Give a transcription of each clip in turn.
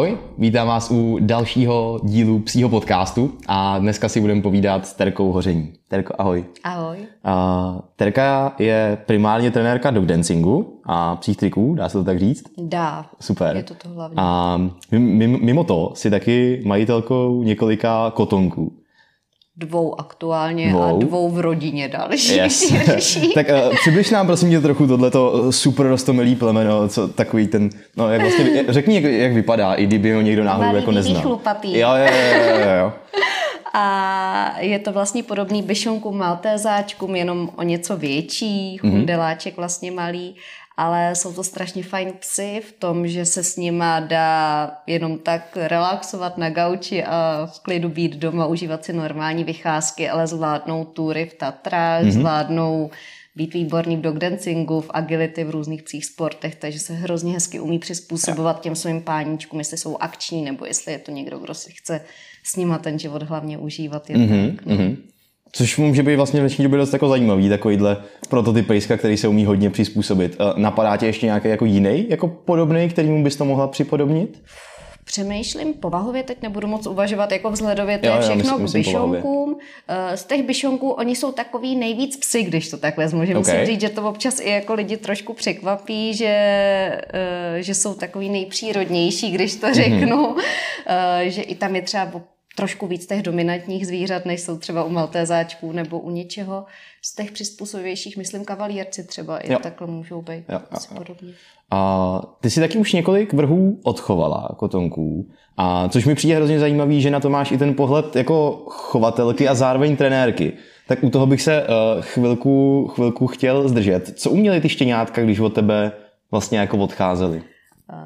Ahoj, vítám vás u dalšího dílu psího podcastu a dneska si budeme povídat s Terkou Hoření. Terko, ahoj. Ahoj. Uh, Terka je primárně trenérka dog dancingu a psích triků, dá se to tak říct? Dá. Super. Je to to hlavní. A mimo to si taky majitelkou několika kotonků. Dvou aktuálně dvou. a dvou v rodině další. Yes. tak uh, přibliž nám prosím tě trochu tohleto super rostomilý plemeno, co takový ten, no jak vlastně, řekni, jak, jak vypadá, i kdyby ho někdo náhodou jako neznal. chlupatý. Jo, jo, jo, jo, jo. A je to vlastně podobný byšonkům maltézáčkům, jenom o něco větší, chundeláček vlastně malý ale jsou to strašně fajn psy v tom, že se s nima dá jenom tak relaxovat na gauči a v klidu být doma, užívat si normální vycházky, ale zvládnou tury v Tatrách, mm-hmm. zvládnou být výborný v dogdancingu, v agility, v různých psích sportech, takže se hrozně hezky umí přizpůsobovat těm svým páníčkům, jestli jsou akční, nebo jestli je to někdo, kdo si chce s nima ten život hlavně užívat. Jen mm-hmm, tak, no. mm-hmm. Což může být vlastně v dnešní době dost jako zajímavý, takovýhle prototyp pejska, který se umí hodně přizpůsobit. Napadá tě ještě nějaký jako jiný, jako podobný, kterýmu bys to mohla připodobnit? Přemýšlím povahově, teď nebudu moc uvažovat jako vzhledově, to jo, je všechno myslím, k byšonkům. Eh, z těch byšonků oni jsou takový nejvíc psy, když to tak vezmu, že okay. musím říct, že to občas i jako lidi trošku překvapí, že, eh, že jsou takový nejpřírodnější, když to mhm. řeknu, mm-hmm. že i tam je třeba trošku víc těch dominantních zvířat, než jsou třeba u maltézáčků nebo u něčeho z těch přizpůsobivějších, myslím kavalírci třeba i jo. takhle můžou být jo, jo, jo. podobně. A ty si taky už několik vrhů odchovala kotonků, a což mi přijde hrozně zajímavý, že na to máš i ten pohled jako chovatelky a zároveň trenérky. Tak u toho bych se uh, chvilku, chvilku chtěl zdržet. Co uměli ty štěňátka, když od tebe vlastně jako odcházeli?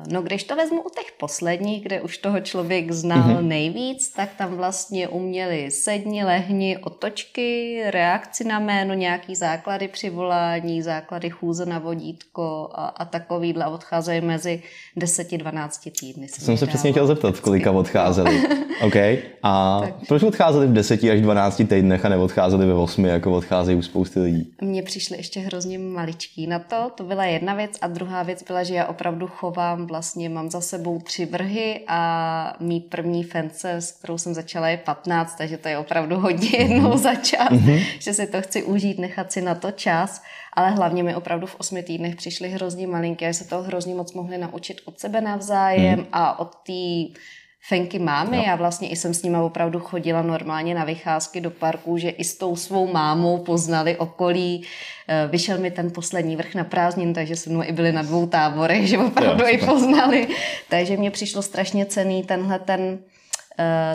No když to vezmu u těch posledních, kde už toho člověk znal mm-hmm. nejvíc, tak tam vlastně uměli sedni, lehni, otočky, reakci na jméno, nějaký základy přivolání, základy chůze na vodítko a, a takovýhle odcházejí mezi 10-12 týdny. Jsem se přesně chtěl zeptat, kolika odcházeli. OK. A tak. proč odcházeli v 10 až 12 týdnech a neodcházeli ve 8, jako odcházejí u spousty lidí? Mně přišli ještě hrozně maličký na to, to byla jedna věc a druhá věc byla, že já opravdu chovám mám vlastně, mám za sebou tři vrhy a mý první fence, s kterou jsem začala, je 15, takže to je opravdu hodně mhm. jednou za čas, mm-hmm. že si to chci užít, nechat si na to čas, ale hlavně mi opravdu v osmi týdnech přišly hrozně malinké, se to hrozně moc mohli naučit od sebe navzájem mm. a od té Fenky máme, no. já vlastně i jsem s nima opravdu chodila normálně na vycházky do parku, že i s tou svou mámou poznali okolí. Eh, vyšel mi ten poslední vrch na prázdnin, takže jsme i byli na dvou táborech, že opravdu jo, i poznali. Takže mě přišlo strašně cený tenhle ten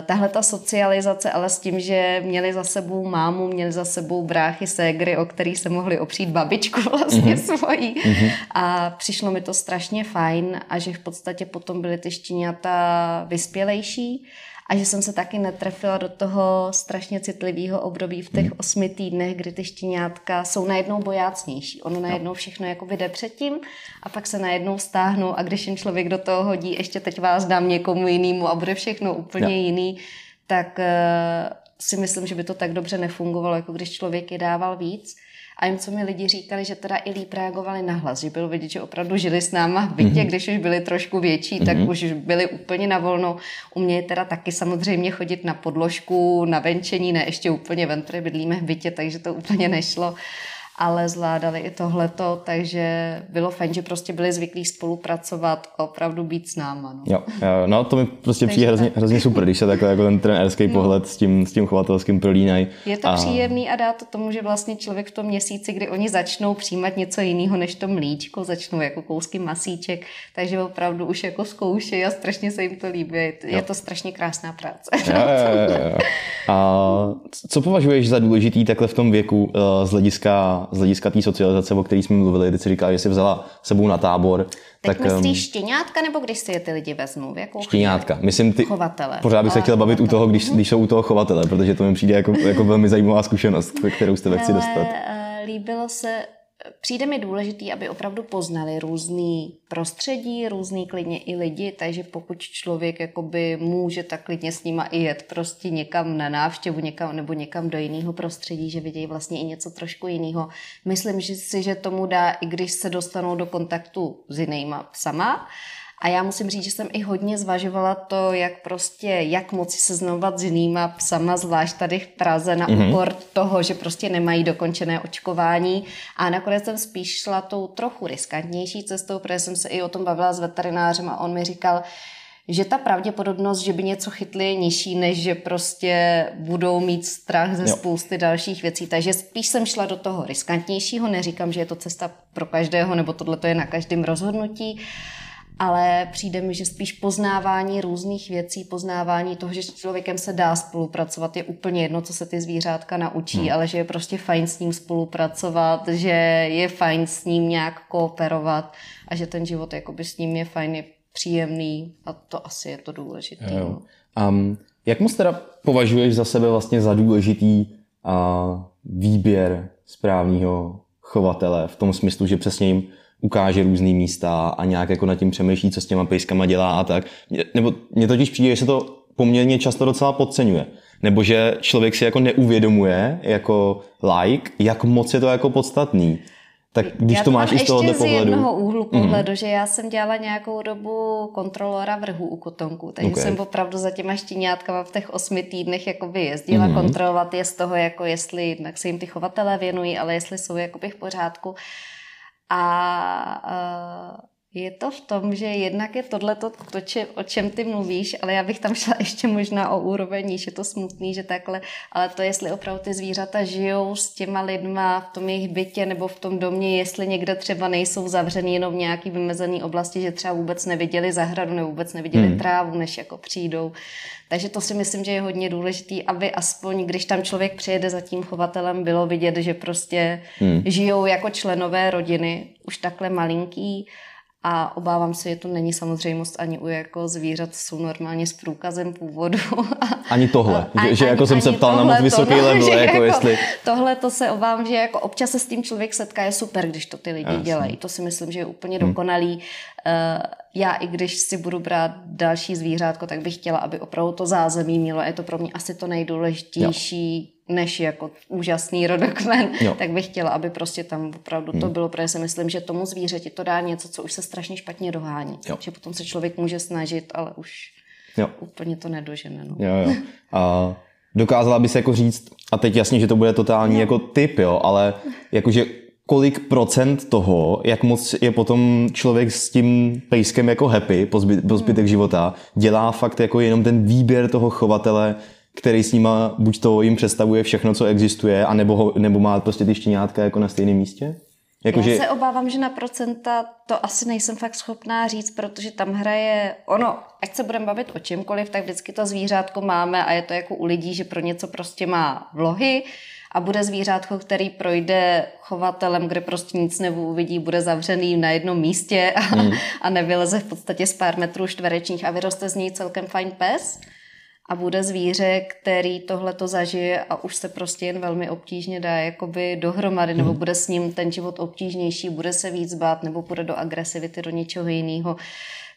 tahle ta socializace, ale s tím, že měli za sebou mámu, měli za sebou bráchy, ségry, o který se mohli opřít babičku vlastně mm-hmm. svojí. Mm-hmm. A přišlo mi to strašně fajn a že v podstatě potom byly ty štěňata vyspělejší a že jsem se taky netrefila do toho strašně citlivého období v těch hmm. osmi týdnech, kdy ty štěňátka jsou najednou bojácnější. Ono najednou všechno jako vyjde předtím a pak se najednou stáhnou a když jen člověk do toho hodí, ještě teď vás dám někomu jinému a bude všechno úplně no. jiný, tak uh, si myslím, že by to tak dobře nefungovalo, jako když člověk je dával víc. A jim, co mi lidi říkali, že teda i líp reagovali na hlas, že bylo vidět, že opravdu žili s náma v bytě, mm-hmm. když už byli trošku větší, mm-hmm. tak už byli úplně na volno. Umějí teda taky samozřejmě chodit na podložku, na venčení, ne ještě úplně ven, protože bydlíme v bytě, takže to úplně nešlo ale zvládali i tohleto, takže bylo fajn, že prostě byli zvyklí spolupracovat a opravdu být s náma. No, jo, jo, no to mi prostě přijde hrozně, hrozně super, když se takhle jako ten trenérský no. pohled s tím, s tím chovatelským prolínají. Je to a... příjemný a dá to tomu, že vlastně člověk v tom měsíci, kdy oni začnou přijímat něco jiného než to mlíčko, začnou jako kousky masíček, takže opravdu už jako zkoušejí a strašně se jim to líbí. Je, je to strašně krásná práce. Jo, jo, jo, jo. A co považuješ za důležitý takhle v tom věku eh, z hlediska z hlediska té socializace, o které jsme mluvili, kdy si říkala, že jsi vzala sebou na tábor. Teď tak, myslíš štěňátka, nebo když si je ty lidi vezmou? Jakou štěňátka. Myslím ty... Chovatele. Pořád bych se chtěl bavit chovatele. u toho, když, když jsou u toho chovatele, protože to mi přijde jako, jako velmi zajímavá zkušenost, kterou jste chci dostat. Eh, líbilo se, Přijde mi důležitý, aby opravdu poznali různý prostředí, různý klidně i lidi, takže pokud člověk jakoby může tak klidně s nima i jet prostě někam na návštěvu někam, nebo někam do jiného prostředí, že vidějí vlastně i něco trošku jiného. Myslím že si, že tomu dá, i když se dostanou do kontaktu s jinýma psama, A já musím říct, že jsem i hodně zvažovala to, jak prostě, jak moci seznamovat s jinýma psama, zvlášť tady v Praze, na mm-hmm. úkor toho, že prostě nemají dokončené očkování. A nakonec jsem spíš šla tou trochu riskantnější cestou, protože jsem se i o tom bavila s veterinářem a on mi říkal, že ta pravděpodobnost, že by něco chytli, je nižší, než že prostě budou mít strach ze jo. spousty dalších věcí. Takže spíš jsem šla do toho riskantnějšího, neříkám, že je to cesta pro každého, nebo tohle to je na každém rozhodnutí, ale přijde mi, že spíš poznávání různých věcí, poznávání toho, že s člověkem se dá spolupracovat, je úplně jedno, co se ty zvířátka naučí, hmm. ale že je prostě fajn s ním spolupracovat, že je fajn s ním nějak kooperovat a že ten život jakoby s ním je fajn, je příjemný a to asi je to důležité. No. Um, jak moc teda považuješ za sebe vlastně za důležitý uh, výběr správního chovatele v tom smyslu, že přesně jim ukáže různý místa a nějak jako nad tím přemýšlí, co s těma pejskama dělá a tak. Nebo mně totiž přijde, že se to poměrně často docela podceňuje. Nebo že člověk si jako neuvědomuje jako like, jak moc je to jako podstatný. Tak když já to, máš i z tohohle pohledu. z jednoho úhlu mhm. pohledu, mm. že já jsem dělala nějakou dobu kontrolora vrhu u kotonku, takže okay. jsem opravdu za těma štíňátkama v těch osmi týdnech jakoby jezdila mm. kontrolovat je z toho, jako jestli jednak se jim ty chovatelé věnují, ale jestli jsou jakoby v pořádku. A uh, je to v tom, že jednak je tohle to, to če, o čem ty mluvíš, ale já bych tam šla ještě možná o úroveň níž, je to smutný, že takhle, ale to jestli opravdu ty zvířata žijou s těma lidma v tom jejich bytě nebo v tom domě, jestli někde třeba nejsou zavřený jenom v nějaký vymezený oblasti, že třeba vůbec neviděli zahradu nebo vůbec neviděli hmm. trávu, než jako přijdou. Takže to si myslím, že je hodně důležitý, aby aspoň, když tam člověk přijede za tím chovatelem, bylo vidět, že prostě hmm. žijou jako členové rodiny, už takhle malinký, a obávám se, že to není samozřejmost ani u jako zvířat, jsou normálně s průkazem původu. Ani tohle, a, že, že jako jsem se ptal na moc vysoký tohle, level, jako, jako jestli... Tohle to se obávám, že jako občas se s tím člověk setká, je super, když to ty lidi Jasně. dělají. To si myslím, že je úplně hmm. dokonalý. Uh, já i když si budu brát další zvířátko, tak bych chtěla, aby opravdu to zázemí mělo. Je to pro mě asi to nejdůležitější. Jo než jako úžasný rodokmen, jo. tak bych chtěla, aby prostě tam opravdu hmm. to bylo, protože si myslím, že tomu zvířeti to dá něco, co už se strašně špatně dohání. Jo. Že potom se člověk může snažit, ale už jo. úplně to nedožene. No. Jo, jo. A dokázala by se jako říct, a teď jasně, že to bude totální no. jako typ, jo, ale jakože kolik procent toho, jak moc je potom člověk s tím pejskem jako happy po, zbyt, po zbytek hmm. života, dělá fakt jako jenom ten výběr toho chovatele, který s nima buď to jim představuje všechno, co existuje, anebo, ho, nebo má prostě ty štěňátka jako na stejném místě? Jako, Já že... se obávám, že na procenta to asi nejsem fakt schopná říct, protože tam hraje ono, ať se budeme bavit o čemkoliv, tak vždycky to zvířátko máme a je to jako u lidí, že pro něco prostě má vlohy a bude zvířátko, který projde chovatelem, kde prostě nic neuvidí, bude zavřený na jednom místě a, mm. a nevyleze v podstatě z pár metrů čtverečních a vyroste z něj celkem fajn pes a bude zvíře, který tohle to zažije a už se prostě jen velmi obtížně dá jakoby dohromady, nebo mhm. bude s ním ten život obtížnější, bude se víc bát, nebo bude do agresivity, do něčeho jiného.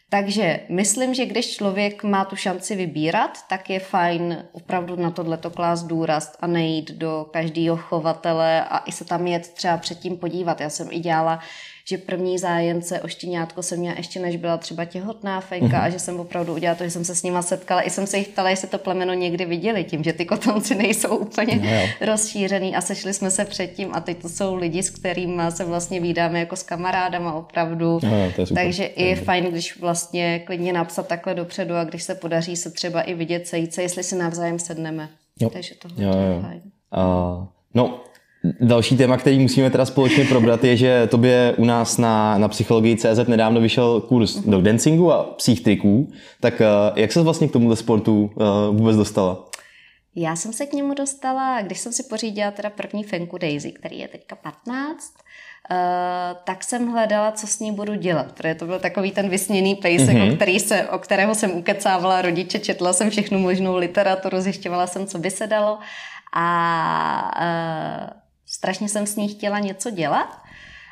Takže myslím, že když člověk má tu šanci vybírat, tak je fajn opravdu na tohleto klást důraz a nejít do každého chovatele a i se tam jet třeba předtím podívat. Já jsem i dělala že první zájemce o štěňátko jsem měla ještě než byla třeba těhotná fejka mm-hmm. a že jsem opravdu udělala to, že jsem se s nima setkala. I jsem se jich ptala, jestli to plemeno někdy viděli, tím, že ty kotonci nejsou úplně no, rozšířený a sešli jsme se předtím a teď to jsou lidi, s kterými se vlastně vídáme jako s kamarádama opravdu. No, Takže i je fajn, když vlastně klidně napsat takhle dopředu a když se podaří se třeba i vidět sejít se, jestli si navzájem sedneme. Jo. Takže tohle jo, jo. je fajn. Uh, no, Další téma, který musíme teda společně probrat, je, že tobě u nás na, na psychologii CZ nedávno vyšel kurz do dancingu a psích triků. Tak eh, jak se vlastně k tomuto sportu eh, vůbec dostala? Já jsem se k němu dostala, když jsem si pořídila teda první fenku Daisy, který je teďka 15, Uh, eh, tak jsem hledala, co s ní budu dělat, protože to byl takový ten vysněný pejsek, mm-hmm. o, který se, o kterého jsem ukecávala rodiče, četla jsem všechnu možnou literaturu, zjišťovala jsem, co by se dalo a uh, strašně jsem s ní chtěla něco dělat.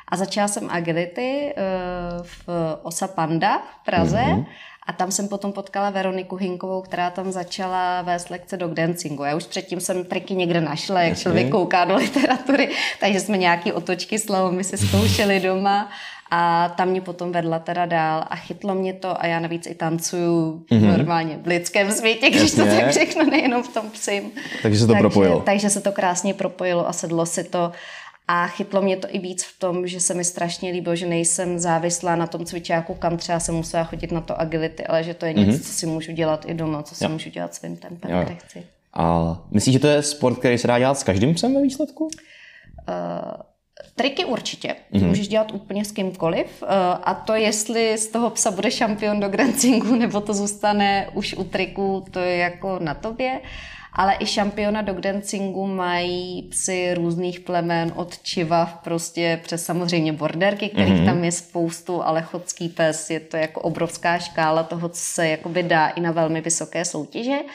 A začala jsem agility uh, v Osa Panda v Praze mm-hmm. A tam jsem potom potkala Veroniku Hinkovou, která tam začala vést lekce dog dancingu. Já už předtím jsem triky někde našla, jak člověk kouká do literatury, takže jsme nějaký otočky slalomy si zkoušeli doma. A tam mě potom vedla teda dál a chytlo mě to a já navíc i tancuju mm-hmm. normálně v lidském světě, když Jasně. to tak řeknu, nejenom v tom psím. Takže se to takže, propojilo. Takže se to krásně propojilo a sedlo si to. A chytlo mě to i víc v tom, že se mi strašně líbilo, že nejsem závislá na tom cvičáku, kam třeba jsem musela chodit na to agility, ale že to je něco, mm-hmm. co si můžu dělat i doma, co si jo. můžu dělat svým tempem, jo. kde chci. A myslíš, že to je sport, který se dá dělat s každým psem ve výsledku? Uh, Triky určitě. Mm-hmm. Můžeš dělat úplně s kýmkoliv. Uh, a to, jestli z toho psa bude šampion do grancingu, nebo to zůstane už u triku, to je jako na tobě. Ale i šampiona do dancingu mají psy různých plemen, od čivav prostě přes samozřejmě borderky, kterých mm-hmm. tam je spoustu, ale chodský pes je to jako obrovská škála toho, co se jakoby dá i na velmi vysoké soutěže. Uh,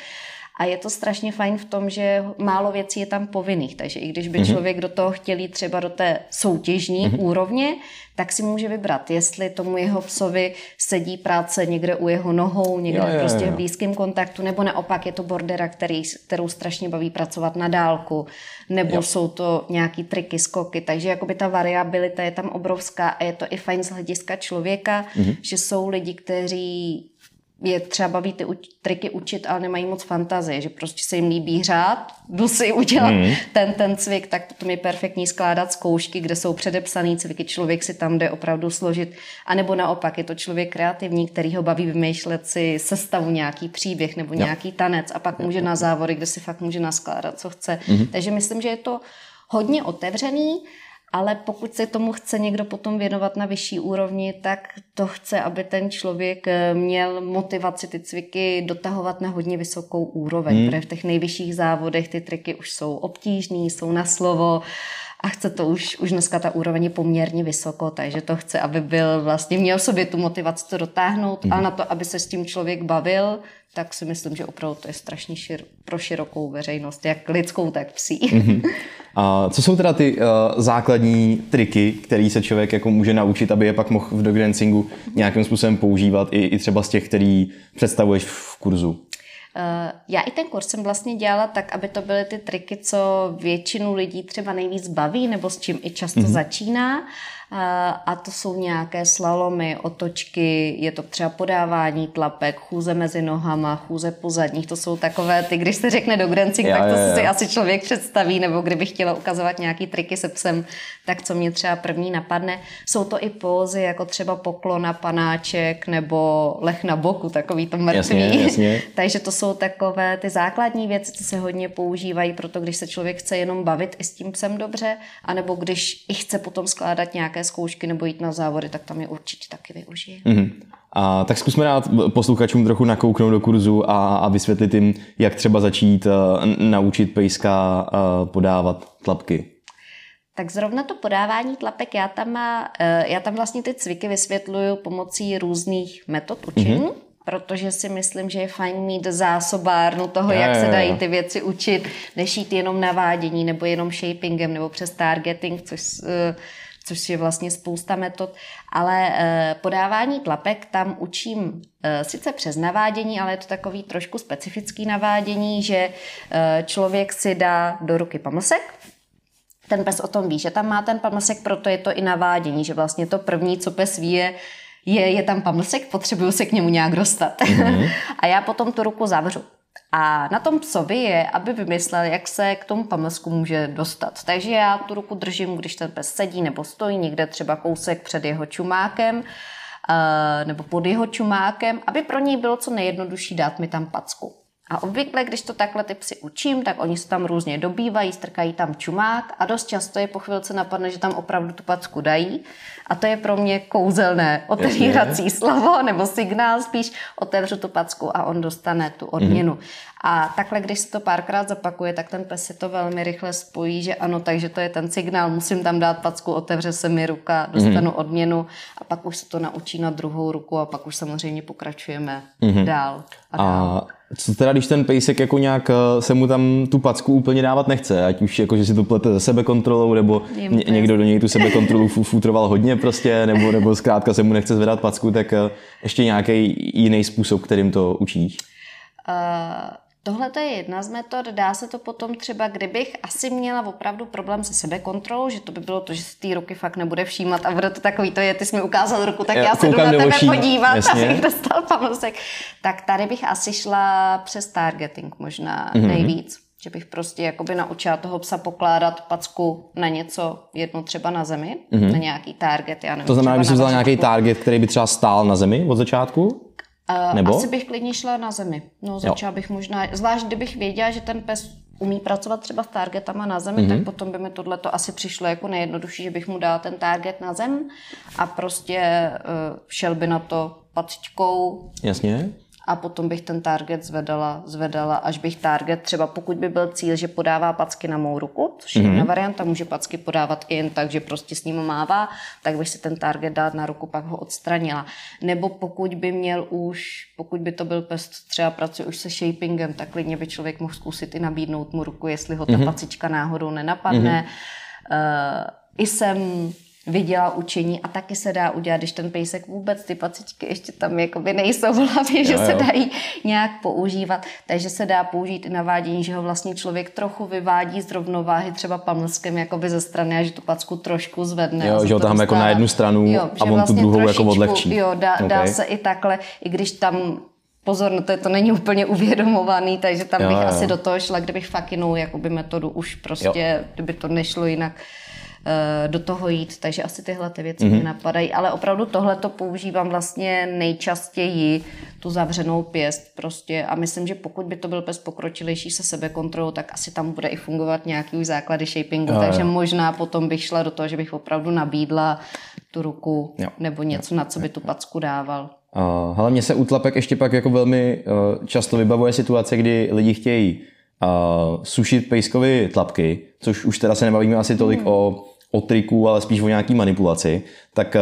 a je to strašně fajn v tom, že málo věcí je tam povinných, takže i když by mm-hmm. člověk do toho chtěl jít třeba do té soutěžní mm-hmm. úrovně, tak si může vybrat, jestli tomu jeho psovi sedí práce někde u jeho nohou, někde jo, jo, prostě jo. v blízkém kontaktu, nebo naopak je to bordera, který, kterou strašně baví pracovat na dálku, nebo jo. jsou to nějaký triky, skoky, takže jakoby ta variabilita je tam obrovská a je to i fajn z hlediska člověka, mm-hmm. že jsou lidi, kteří je třeba baví ty triky učit, ale nemají moc fantazie, že prostě se jim líbí hrát, jdu si udělat mm. ten, ten cvik, tak potom je perfektní skládat zkoušky, kde jsou předepsané cviky, člověk si tam jde opravdu složit, a nebo naopak je to člověk kreativní, který ho baví vymýšlet si sestavu nějaký příběh nebo nějaký tanec a pak může na závody, kde si fakt může naskládat, co chce. Mm. Takže myslím, že je to hodně otevřený, ale pokud se tomu chce někdo potom věnovat na vyšší úrovni, tak to chce, aby ten člověk eh, měl motivaci ty cviky dotahovat na hodně vysokou úroveň, hmm. protože v těch nejvyšších závodech ty triky už jsou obtížné, jsou na slovo a chce to už, už dneska ta úroveň je poměrně vysoko, takže to chce, aby byl vlastně, měl sobě tu motivaci to dotáhnout mm. a na to, aby se s tím člověk bavil, tak si myslím, že opravdu to je strašně šir, pro širokou veřejnost, jak lidskou, tak psí. Mm-hmm. A co jsou teda ty uh, základní triky, které se člověk jako může naučit, aby je pak mohl v dogdancingu nějakým způsobem používat, i, i třeba z těch, který představuješ v kurzu? Eh, já i ten kurz jsem vlastně dělala tak, aby to byly ty triky, co většinu lidí třeba nejvíc baví, nebo s čím i často mm-hmm. začíná a to jsou nějaké slalomy, otočky, je to třeba podávání tlapek, chůze mezi nohama, chůze po zadních, to jsou takové ty, když se řekne do grancing, tak to jo, jo. si asi člověk představí, nebo kdyby chtěla ukazovat nějaký triky se psem, tak co mě třeba první napadne. Jsou to i pózy, jako třeba poklona, panáček nebo lech na boku, takový to mrtvý. Jasně, jasně. Takže to jsou takové ty základní věci, co se hodně používají, proto když se člověk chce jenom bavit i s tím psem dobře, anebo když i chce potom skládat nějaké nějaké zkoušky nebo jít na závody, tak tam je určitě taky využije. Mm-hmm. A tak zkusme dát posluchačům trochu nakouknout do kurzu a, a vysvětlit jim, jak třeba začít uh, naučit pejska uh, podávat tlapky. Tak zrovna to podávání tlapek, já tam, má, uh, já tam vlastně ty cviky vysvětluju pomocí různých metod učení. Mm-hmm protože si myslím, že je fajn mít zásobárnu toho, je, jak se dají ty věci učit, než jít jenom navádění nebo jenom shapingem nebo přes targeting, což což je vlastně spousta metod, ale eh, podávání tlapek tam učím eh, sice přes navádění, ale je to takový trošku specifický navádění, že eh, člověk si dá do ruky pamlsek, ten pes o tom ví, že tam má ten pamlsek, proto je to i navádění, že vlastně to první, co pes ví, je, je, je tam pamlsek, potřebuju se k němu nějak dostat. Mm-hmm. a já potom tu ruku zavřu. A na tom psovi je, aby vymyslel, jak se k tomu pamlsku může dostat. Takže já tu ruku držím, když ten pes sedí nebo stojí někde třeba kousek před jeho čumákem eh, nebo pod jeho čumákem, aby pro něj bylo co nejjednodušší dát mi tam packu. A obvykle, když to takhle ty psy učím, tak oni se tam různě dobývají, strkají tam čumák a dost často je po chvilce napadne, že tam opravdu tu packu dají. A to je pro mě kouzelné otevírací slovo nebo signál spíš. Otevřu tu packu a on dostane tu odměnu. Mm-hmm. A takhle, když se to párkrát zapakuje, tak ten pes si to velmi rychle spojí, že ano, takže to je ten signál, musím tam dát packu, otevře se mi ruka, dostanu mm-hmm. odměnu a pak už se to naučí na druhou ruku a pak už samozřejmě pokračujeme mm-hmm. dál a dál. A Co teda, když ten pejsek jako nějak eh, se mu tam tu packu úplně dávat nechce, ať už jako, že si to plete ze sebe kontrolou, nebo ně, někdo do něj tu sebe kontrolu futroval hodně prostě, nebo, nebo zkrátka se mu nechce zvedat packu, tak eh, ještě nějaký jiný způsob, kterým to učíš? Uh... Tohle je jedna z metod, dá se to potom třeba, kdybych asi měla opravdu problém se sebekontrolou, že to by bylo to, že se té ruky fakt nebude všímat a bude to takový, to je, ty jsi mi ukázal ruku, tak já, já se jdu na tebe podívat, Jasně. abych dostal pamlsek. Tak tady bych asi šla přes targeting možná mm-hmm. nejvíc že bych prostě jakoby naučila toho psa pokládat packu na něco, jedno třeba na zemi, mm-hmm. na nějaký target, já nevím. To znamená, že jsi vzal nějaký target, který by třeba stál na zemi od začátku? Nebo? Asi bych klidně šla na zemi. No, začala jo. bych možná, zvlášť kdybych věděla, že ten pes umí pracovat třeba s targetama na zemi, mm-hmm. tak potom by mi tohle to asi přišlo jako nejjednodušší, že bych mu dala ten target na zem a prostě uh, šel by na to patičkou. Jasně a potom bych ten target zvedala, zvedala, až bych target, třeba pokud by byl cíl, že podává packy na mou ruku, což je mm-hmm. jedna varianta, může packy podávat i jen tak, že prostě s ním mává, tak bych si ten target dát na ruku, pak ho odstranila. Nebo pokud by měl už, pokud by to byl pes, třeba pracuje už se shapingem, tak klidně by člověk mohl zkusit i nabídnout mu ruku, jestli ho ta mm-hmm. pacička náhodou nenapadne. Mm-hmm. Uh, I jsem viděla učení a taky se dá udělat, když ten pejsek vůbec ty pacičky ještě tam jakoby nejsou v hlavě, že jo, se dají nějak používat. Takže se dá použít i navádění, že ho vlastně člověk trochu vyvádí z rovnováhy třeba pamlskem jakoby ze strany a že tu packu trošku zvedne. Jo, že ho tam jako na jednu stranu jo, a on vlastně tu druhou jako odlehčí. Jo, dá, okay. dá se i takhle, i když tam pozor, no to, to není úplně uvědomovaný, takže tam jo, bych jo. asi do toho šla, kdybych fakt jinou jakoby metodu už prostě, jo. kdyby to nešlo jinak, do toho jít, takže asi tyhle ty věci mm-hmm. mě napadají, ale opravdu tohle to používám vlastně nejčastěji, tu zavřenou pěst prostě a myslím, že pokud by to byl pes pokročilejší se sebekontrolou, tak asi tam bude i fungovat nějaký už základy shapingu, jo, takže jo. možná potom bych šla do toho, že bych opravdu nabídla tu ruku jo. nebo něco, jo. na co by tu packu dával. Uh, hele, mně se útlapek ještě pak jako velmi uh, často vybavuje situace, kdy lidi chtějí uh, sušit pejskovi tlapky, což už teda se nebavíme asi tolik hmm. o o triku, ale spíš o nějaký manipulaci, tak eh,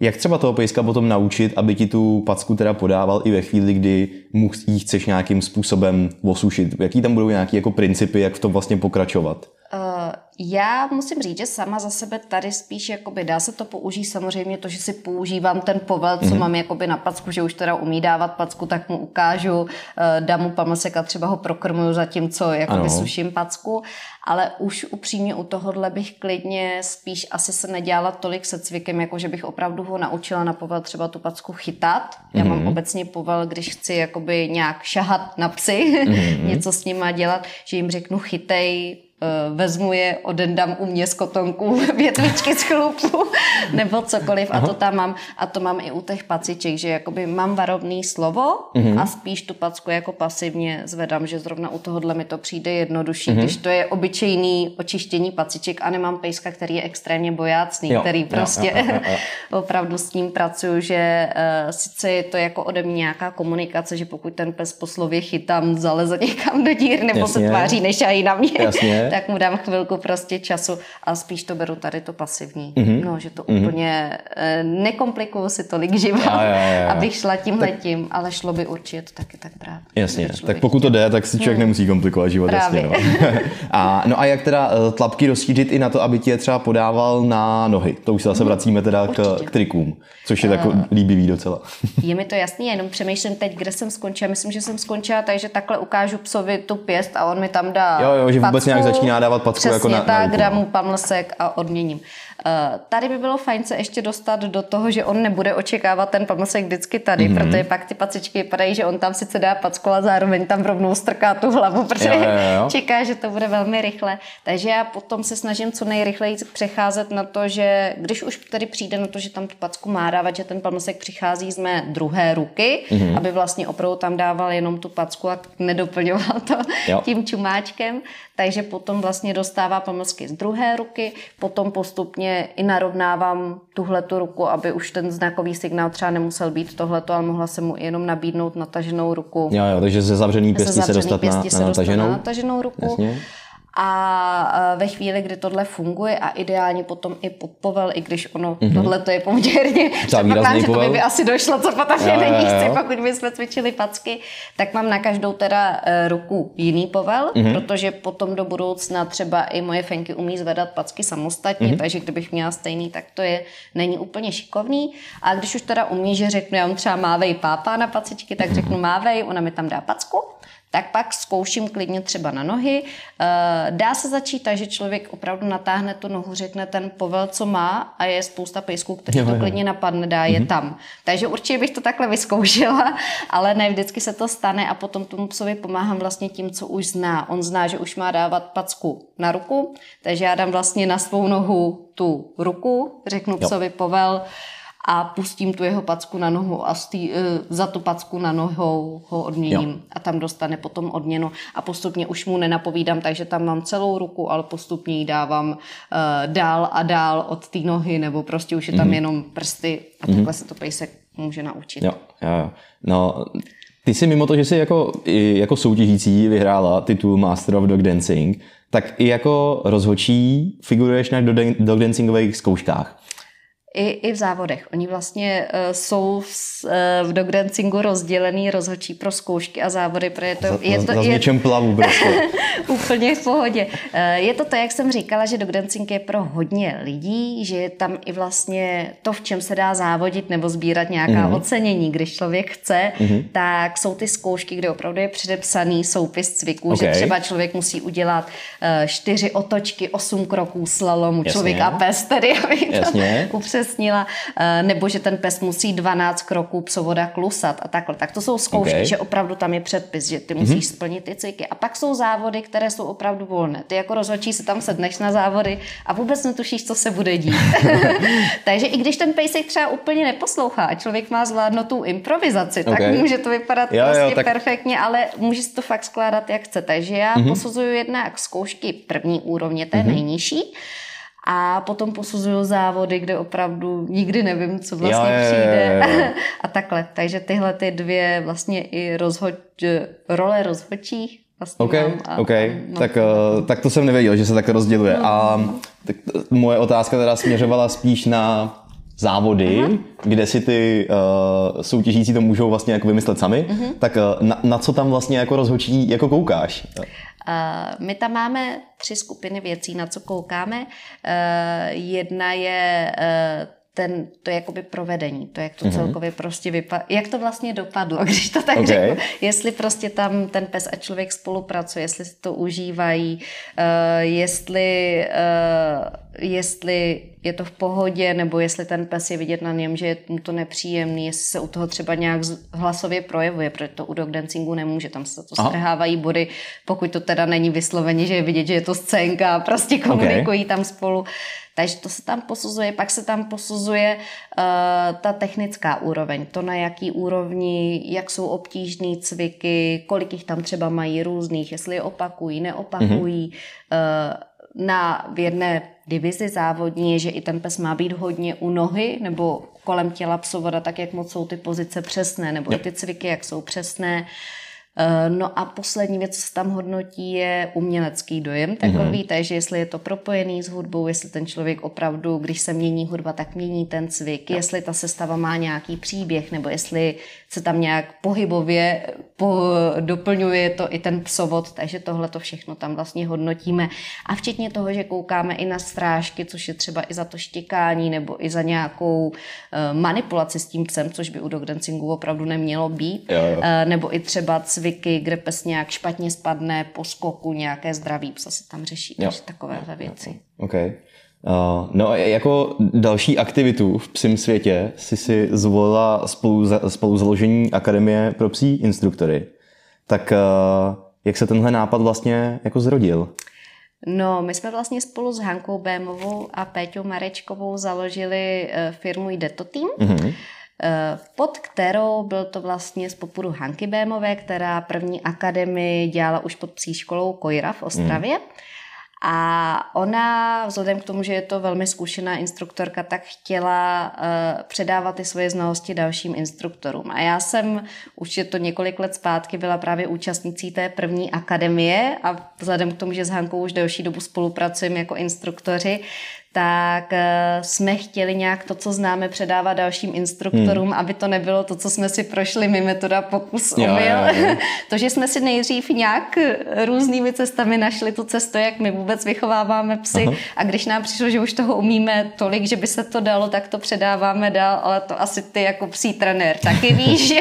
jak třeba toho pejska potom naučit, aby ti tu packu teda podával i ve chvíli, kdy mu jí chceš nějakým způsobem osušit? Jaký tam budou nějaké jako principy, jak v tom vlastně pokračovat? Uh, já musím říct, že sama za sebe tady spíš jakoby dá se to použít samozřejmě to, že si používám ten povel, co mm-hmm. mám jakoby na packu, že už teda umí dávat packu, tak mu ukážu, uh, dám mu pamlsek a třeba ho prokrmuju zatímco jakoby ano. suším packu, ale už upřímně u tohohle bych klidně spíš asi se nedělala tolik se cvikem, jako že bych opravdu ho naučila na povel třeba tu packu chytat. Já mm-hmm. mám mhm. obecně povel, když chci jakoby nějak šahat na psy, mm-hmm. něco s nima dělat, že jim řeknu chytej Eh, vezmu je, odendám u mě z kotonku větvičky z chlupu nebo cokoliv Aha. a to tam mám a to mám i u těch paciček, že jakoby mám varovný slovo uh-huh. a spíš tu packu jako pasivně zvedám, že zrovna u tohohle mi to přijde jednodušší, uh-huh. když to je obyčejný očištění paciček a nemám pejska, který je extrémně bojácný, jo. který prostě jo, jo, jo, jo. opravdu s ním pracuju, že uh, sice je to jako ode mě nějaká komunikace, že pokud ten pes po slově chytám, zaleze někam do dír nebo Jasně. se tváří nešají na mě, Jasně tak mu dám chvilku prostě času a spíš to beru tady to pasivní. Mm-hmm. No, že to mm-hmm. úplně e, nekomplikuju si tolik život, ja, ja. abych šla tímhle tak... tím, ale šlo by určitě to taky tak brát. Jasně, tak pokud to jde, tak si člověk hmm. nemusí komplikovat život. Právě. Jasně, no. a, no a jak teda eh, tlapky rozšířit i na to, aby tě třeba podával na nohy? To už se zase mhm. vracíme teda k, k trikům, což je uh, tak líbivý docela. je mi to jasný, jenom přemýšlím teď, kde jsem skončila. Myslím, že jsem skončila, takže takhle ukážu psovi tu pěst a on mi tam dá Jo, jo, že vůbec nějak začíná začíná dávat patku jako na, tak, na dám mu pamlsek a odměním. Uh, tady by bylo fajn se ještě dostat do toho, že on nebude očekávat ten pamlsek vždycky tady, mm-hmm. protože pak ty pacičky vypadají, že on tam sice dá packu a zároveň tam rovnou strká tu hlavu, protože jo, jo, jo. čeká, že to bude velmi rychle. Takže já potom se snažím co nejrychleji přecházet na to, že když už tady přijde na to, že tam tu packu má dávat, že ten pamlsek přichází z mé druhé ruky, mm-hmm. aby vlastně opravdu tam dával jenom tu packu a nedoplňoval to jo. tím čumáčkem, takže potom vlastně dostává pomlsky z druhé ruky, potom postupně i narovnávám tuhle tu ruku, aby už ten znakový signál třeba nemusel být tohleto, ale mohla se mu jenom nabídnout nataženou ruku. Jo, jo, takže ze zavřený pěstí se dostat na, na, se nataženou. na nataženou ruku. Jasně. A ve chvíli, kdy tohle funguje a ideálně potom i pod povel, i když ono mm-hmm. tohle to je poměrně, předpokládám, že to by, by asi došlo, co je není chci, pokud bychom cvičili packy, tak mám na každou teda uh, ruku jiný povel, mm-hmm. protože potom do budoucna třeba i moje fenky umí zvedat packy samostatně, mm-hmm. takže kdybych měla stejný, tak to je, není úplně šikovný. A když už teda umí, že řeknu, já mám třeba mávej pápa na pacičky, tak řeknu mávej, ona mi tam dá packu tak pak zkouším klidně třeba na nohy. Eh, dá se začít tak, že člověk opravdu natáhne tu nohu, řekne ten povel, co má a je spousta pejsků, který jo, to klidně napadne, dá je mm-hmm. tam. Takže určitě bych to takhle vyzkoušela, ale ne vždycky se to stane a potom tomu psovi pomáhám vlastně tím, co už zná. On zná, že už má dávat packu na ruku, takže já dám vlastně na svou nohu tu ruku, řeknu psovi povel, a pustím tu jeho packu na nohu a stý, uh, za tu packu na nohou ho odměním jo. a tam dostane potom odměnu a postupně už mu nenapovídám, takže tam mám celou ruku, ale postupně ji dávám uh, dál a dál od té nohy nebo prostě už je tam mm-hmm. jenom prsty a mm-hmm. takhle se to pejsek může naučit. Jo, jo, jo. No, ty si mimo to, že jsi jako, jako soutěžící vyhrála titul Master of Dog Dancing, tak i jako rozhočí figuruješ na dog dancingových zkouškách. I, I v závodech. Oni vlastně uh, jsou v, uh, v dogdancingu rozdělený rozhodčí pro zkoušky a závody, protože to, za, je to... Za je, něčem plavu prostě. úplně v pohodě. Uh, je to to, jak jsem říkala, že dogdancing je pro hodně lidí, že je tam i vlastně to, v čem se dá závodit nebo sbírat nějaká mm-hmm. ocenění. Když člověk chce, mm-hmm. tak jsou ty zkoušky, kde opravdu je předepsaný soupis cviků, okay. že třeba člověk musí udělat uh, čtyři otočky, osm kroků slalomu, Jasně. člověk a pes tedy, aby Jasně. to upřesnila, eh, nebo že ten pes musí 12 kroků psovoda klusat a takhle. Tak to jsou zkoušky, okay. že opravdu tam je předpis, že ty musíš mm-hmm. splnit ty cviky. A pak jsou závody, které jsou opravdu volné. Ty jako rozhodčí se tam sedneš na závody a vůbec netušíš, co se bude dít. Takže i když ten pejsek třeba úplně neposlouchá a člověk má zvládnout tu improvizaci, okay. tak může to vypadat jo, prostě jo, tak... perfektně, ale může si to fakt skládat, jak chce. Takže já mm-hmm. posuzuju jednak zkoušky první úrovně, té mm-hmm. nejnižší a potom posuzuju závody, kde opravdu nikdy nevím, co vlastně jo, přijde jo, jo, jo. a takhle. Takže tyhle ty dvě vlastně i rozhoď, role rozhodčích vlastně OK, a, OK. No, tak, uh, tak to jsem nevěděl, že se tak rozděluje. No. A tak moje otázka teda směřovala spíš na závody, Aha. kde si ty uh, soutěžící to můžou vlastně jako vymyslet sami, uh-huh. tak uh, na, na co tam vlastně jako rozhodčí jako koukáš? My tam máme tři skupiny věcí, na co koukáme. Jedna je ten, to je jakoby provedení, to jak to mm-hmm. celkově prostě vypadá, jak to vlastně dopadlo, když to tak okay. řeknu. Jestli prostě tam ten pes a člověk spolupracuje, jestli si to užívají, uh, jestli, uh, jestli je to v pohodě, nebo jestli ten pes je vidět na něm, že je mu to nepříjemný, jestli se u toho třeba nějak hlasově projevuje, protože to u dog dancingu nemůže, tam se to strhávají body, pokud to teda není vysloveně, že je vidět, že je to scénka a prostě komunikují okay. tam spolu. Takže to se tam posuzuje, pak se tam posuzuje uh, ta technická úroveň, to na jaký úrovni, jak jsou obtížné cviky, kolik jich tam třeba mají různých, jestli je opakují, neopakují. Mm-hmm. Uh, na v jedné divizi závodní je, že i ten pes má být hodně u nohy nebo kolem těla psovoda, tak jak moc jsou ty pozice přesné, nebo yep. ty cviky, jak jsou přesné. Uh, no a poslední věc, co se tam hodnotí, je umělecký dojem takový, mm-hmm. takže jestli je to propojený s hudbou, jestli ten člověk opravdu, když se mění hudba, tak mění ten cvik, no. jestli ta sestava má nějaký příběh, nebo jestli se tam nějak pohybově po, doplňuje to i ten psovod, takže tohle to všechno tam vlastně hodnotíme. A včetně toho, že koukáme i na strážky, což je třeba i za to štěkání, nebo i za nějakou uh, manipulaci s tím psem, což by u dog dancingu opravdu nemělo být, jo, jo. Uh, nebo i třeba cviky, kde pes nějak špatně spadne po skoku, nějaké zdraví psa se tam řeší, jo. takže takovéhle věci. Okay. Uh, no a jako další aktivitu v psím světě si si zvolila spolu, spolu založení Akademie pro psí instruktory. Tak uh, jak se tenhle nápad vlastně jako zrodil? No, my jsme vlastně spolu s Hankou Bémovou a Péťou Marečkovou založili uh, firmu Jdeto Team. Mm-hmm Eh, pod kterou byl to vlastně z popudu Hanky Bémové, která první akademii dělala už pod psí školou Kojra v Ostravě. Mm. A ona, vzhledem k tomu, že je to velmi zkušená instruktorka, tak chtěla uh, předávat ty svoje znalosti dalším instruktorům. A já jsem, už je to několik let zpátky, byla právě účastnicí té první akademie a vzhledem k tomu, že s Hankou už delší dobu spolupracujeme jako instruktoři, tak eh, jsme chtěli nějak to, co známe, předávat dalším instruktorům, hmm. aby to nebylo to, co jsme si prošli my metoda pokus omyl. to, že jsme si nejdřív nějak různými cestami našli tu cestu, jak my vůbec vychováváme psy Aha. a když nám přišlo, že už toho umíme tolik, že by se to dalo, tak to předáváme dál, ale to asi ty jako psí trenér taky víš, že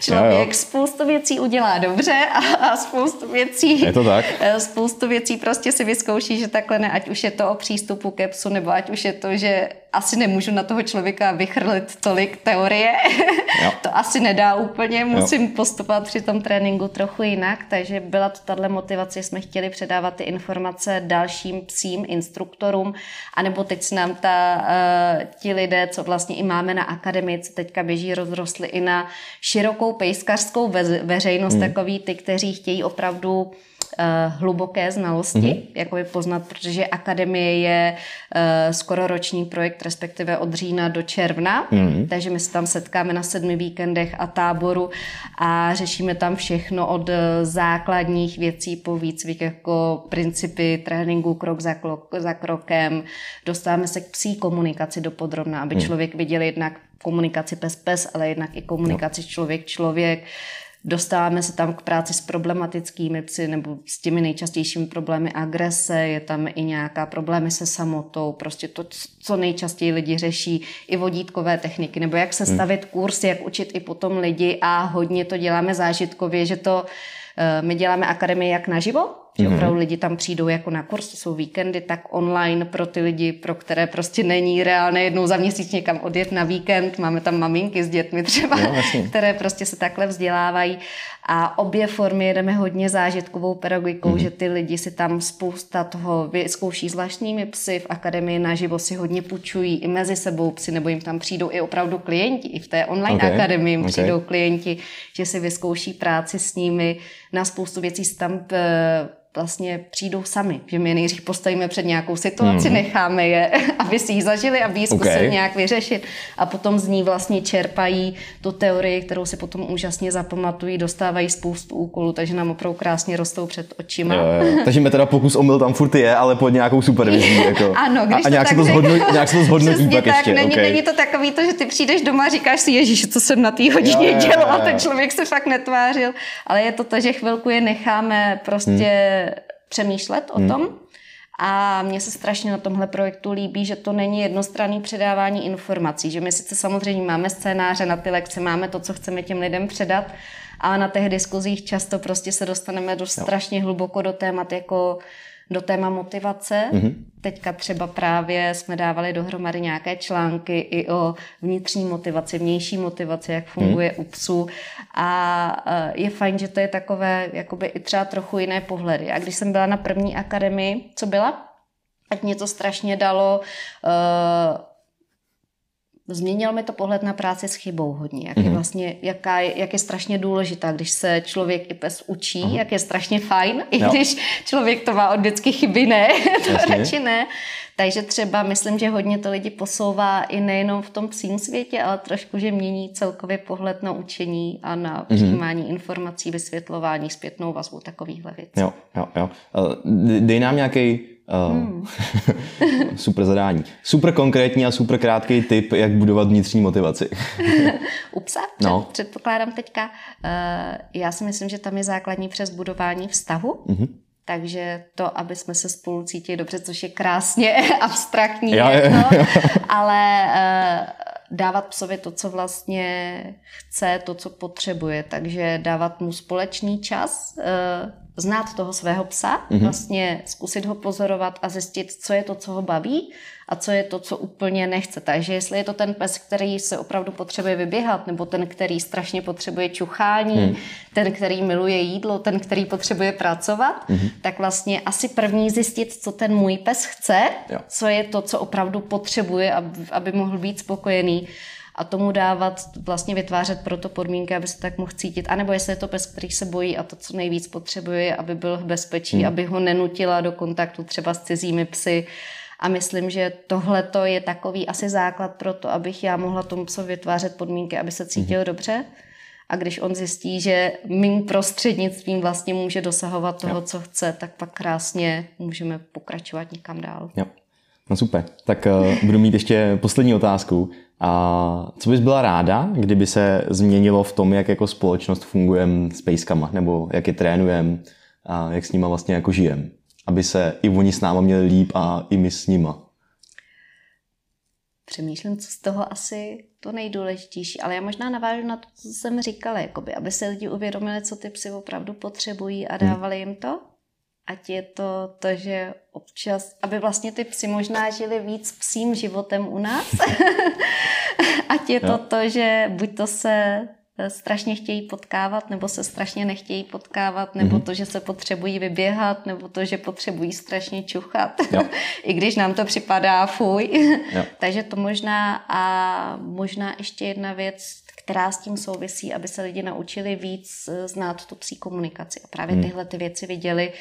člověk jo, spoustu věcí udělá dobře a, a spoustu věcí je to tak? Spoustu věcí prostě si vyzkouší, že takhle ne, ať už je to o přístupu ke psu, nebo ať už je to, že asi nemůžu na toho člověka vychrlit tolik teorie. Jo. to asi nedá úplně, musím jo. postupovat při tom tréninku trochu jinak, takže byla to tahle motivace, jsme chtěli předávat ty informace dalším psím instruktorům, anebo teď se nám ta, uh, ti lidé, co vlastně i máme na akademii, co teďka běží, rozrostli i na širokou pejskařskou ve, veřejnost, hmm. takový ty, kteří chtějí opravdu hluboké znalosti, mm-hmm. jako je poznat, protože akademie je uh, skoro roční projekt, respektive od října do června, mm-hmm. takže my se tam setkáme na sedmi víkendech a táboru a řešíme tam všechno od uh, základních věcí po výcvik, jako principy tréninku krok za, krok, za krokem, dostáváme se k psí komunikaci do podrobna, aby mm. člověk viděl jednak komunikaci pes-pes, ale jednak i komunikaci člověk-člověk. Dostáváme se tam k práci s problematickými psy nebo s těmi nejčastějšími problémy agrese, je tam i nějaká problémy se samotou, prostě to, co nejčastěji lidi řeší, i vodítkové techniky, nebo jak se hmm. stavit kurz, jak učit i potom lidi a hodně to děláme zážitkově, že to eh, my děláme akademii jak naživo, že mm-hmm. opravdu lidi tam přijdou jako na kurz, to jsou víkendy, tak online pro ty lidi, pro které prostě není reálné jednou za měsíc někam odjet na víkend. Máme tam maminky s dětmi třeba, jo, které prostě se takhle vzdělávají. A obě formy jedeme hodně zážitkovou pedagogikou, mm-hmm. že ty lidi si tam spousta toho vyzkouší zvláštními psy v akademii naživo si hodně půjčují i mezi sebou psy, nebo jim tam přijdou i opravdu klienti. I v té online okay. akademii jim okay. přijdou klienti, že si vyzkouší práci s nimi. Na spoustu věcí si tam eh, vlastně přijdou sami, že my nejdřív postavíme před nějakou situaci, mm. necháme je, aby si ji zažili, aby ji zkusili okay. nějak vyřešit a potom z ní vlastně čerpají tu teorii, kterou si potom úžasně zapamatují, dostávají spoustu úkolů, takže nám opravdu krásně rostou před očima. Jo, jo. Takže mi teda pokus omyl tam furt je, ale pod nějakou supervizí. Jako. ano, když a, a nějak, se to zhodnotí, nějak se to zhodnotí pak tak, ještě. Není, okay. není to takový to, že ty přijdeš doma a říkáš si, ježíš, co jsem na té hodině jo, jo, dělal a ten člověk se fakt netvářil, ale je to to, že chvilku je necháme prostě hmm přemýšlet o hmm. tom. A mně se strašně na tomhle projektu líbí, že to není jednostranný předávání informací, že my sice samozřejmě máme scénáře na ty lekce, máme to, co chceme těm lidem předat, ale na těch diskuzích často prostě se dostaneme do strašně hluboko do témat jako do téma motivace. Mm-hmm. Teďka třeba právě jsme dávali dohromady nějaké články i o vnitřní motivaci, vnější motivaci, jak funguje mm. u psů. A e, je fajn, že to je takové jakoby i třeba trochu jiné pohledy. A když jsem byla na první akademii, co byla? Tak mě to strašně dalo uh, Změnil mi to pohled na práci s chybou hodně, jak je mhm. vlastně, jaká je, jak je strašně důležitá, když se člověk i pes učí, uh-huh. jak je strašně fajn, i jo. když člověk to má od vždycky chyby, ne, to radši ne. Takže třeba myslím, že hodně to lidi posouvá i nejenom v tom psím světě, ale trošku, že mění celkově pohled na učení a na mm-hmm. přijímání informací, vysvětlování, zpětnou vazbu, takovýchhle věcí. Jo, jo, jo. Dej nám nějaký hmm. super zadání. Super konkrétní a super krátký tip, jak budovat vnitřní motivaci. U psa? No. Předpokládám teďka. Uh, já si myslím, že tam je základní přes budování vztahu. Mm-hmm. Takže to, aby jsme se spolu cítili dobře, což je krásně abstraktní, já, jako, ale uh, dávat psovi to, co vlastně chce, to, co potřebuje. Takže dávat mu společný čas, uh, znát toho svého psa, mm-hmm. vlastně zkusit ho pozorovat a zjistit, co je to, co ho baví a co je to, co úplně nechce. Takže jestli je to ten pes, který se opravdu potřebuje vyběhat, nebo ten, který strašně potřebuje čuchání, mm. ten, který miluje jídlo, ten, který potřebuje pracovat, mm-hmm. tak vlastně asi první zjistit, co ten můj pes chce, jo. co je to, co opravdu potřebuje, aby, aby mohl být spokojený a tomu dávat, vlastně vytvářet pro to podmínky, aby se tak mohl cítit. A nebo jestli je to pes, který se bojí a to, co nejvíc potřebuje, aby byl v bezpečí, hmm. aby ho nenutila do kontaktu třeba s cizími psy. A myslím, že tohle je takový asi základ pro to, abych já mohla tomu psovi vytvářet podmínky, aby se cítil hmm. dobře. A když on zjistí, že mým prostřednictvím vlastně může dosahovat toho, jo. co chce, tak pak krásně můžeme pokračovat někam dál. Jo. No super. Tak uh, budu mít ještě poslední otázku. A co bys byla ráda, kdyby se změnilo v tom, jak jako společnost fungujeme s pejskama, nebo jak je trénujeme a jak s nima vlastně jako žijem? Aby se i oni s náma měli líp a i my s nima. Přemýšlím, co z toho asi to nejdůležitější, ale já možná navážu na to, co jsem říkala, jakoby, aby se lidi uvědomili, co ty psy opravdu potřebují a hmm. dávali jim to. Ať je to to, že občas, aby vlastně ty psy možná žili víc psím životem u nás. Ať je to to, že buď to se eh, strašně chtějí potkávat, nebo se strašně nechtějí potkávat, nebo mm-hmm. to, že se potřebují vyběhat, nebo to, že potřebují strašně čuchat. I když nám to připadá fuj. Takže to možná a možná ještě jedna věc, která s tím souvisí, aby se lidi naučili víc eh, znát tu psí komunikaci. A právě hmm. tyhle ty věci viděli,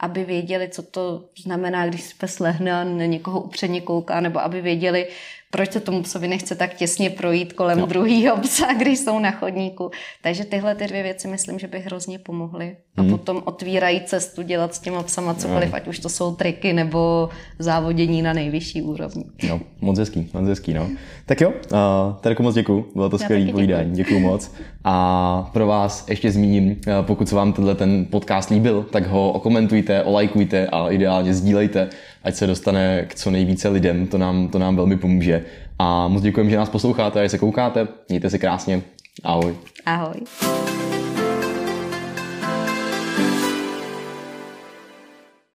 aby věděli, co to znamená, když pes lehne a na někoho upřeně kouká, nebo aby věděli, proč se tomu psovi nechce tak těsně projít kolem no. druhého psa, když jsou na chodníku. Takže tyhle ty dvě věci myslím, že by hrozně pomohly. A mm. potom otvírají cestu dělat s těma psama cokoliv, no. ať už to jsou triky nebo závodění na nejvyšší úrovni. No, moc hezký, moc hezký, no. Tak jo, uh, Terko, moc děkuju, bylo to skvělý povídání, děkuju moc. A pro vás ještě zmíním, pokud se vám tenhle ten podcast líbil, tak ho okomentujte, olajkujte a ideálně sdílejte, ať se dostane k co nejvíce lidem, to nám, to nám velmi pomůže. A moc děkujeme, že nás posloucháte a se koukáte. Mějte se krásně. Ahoj. Ahoj.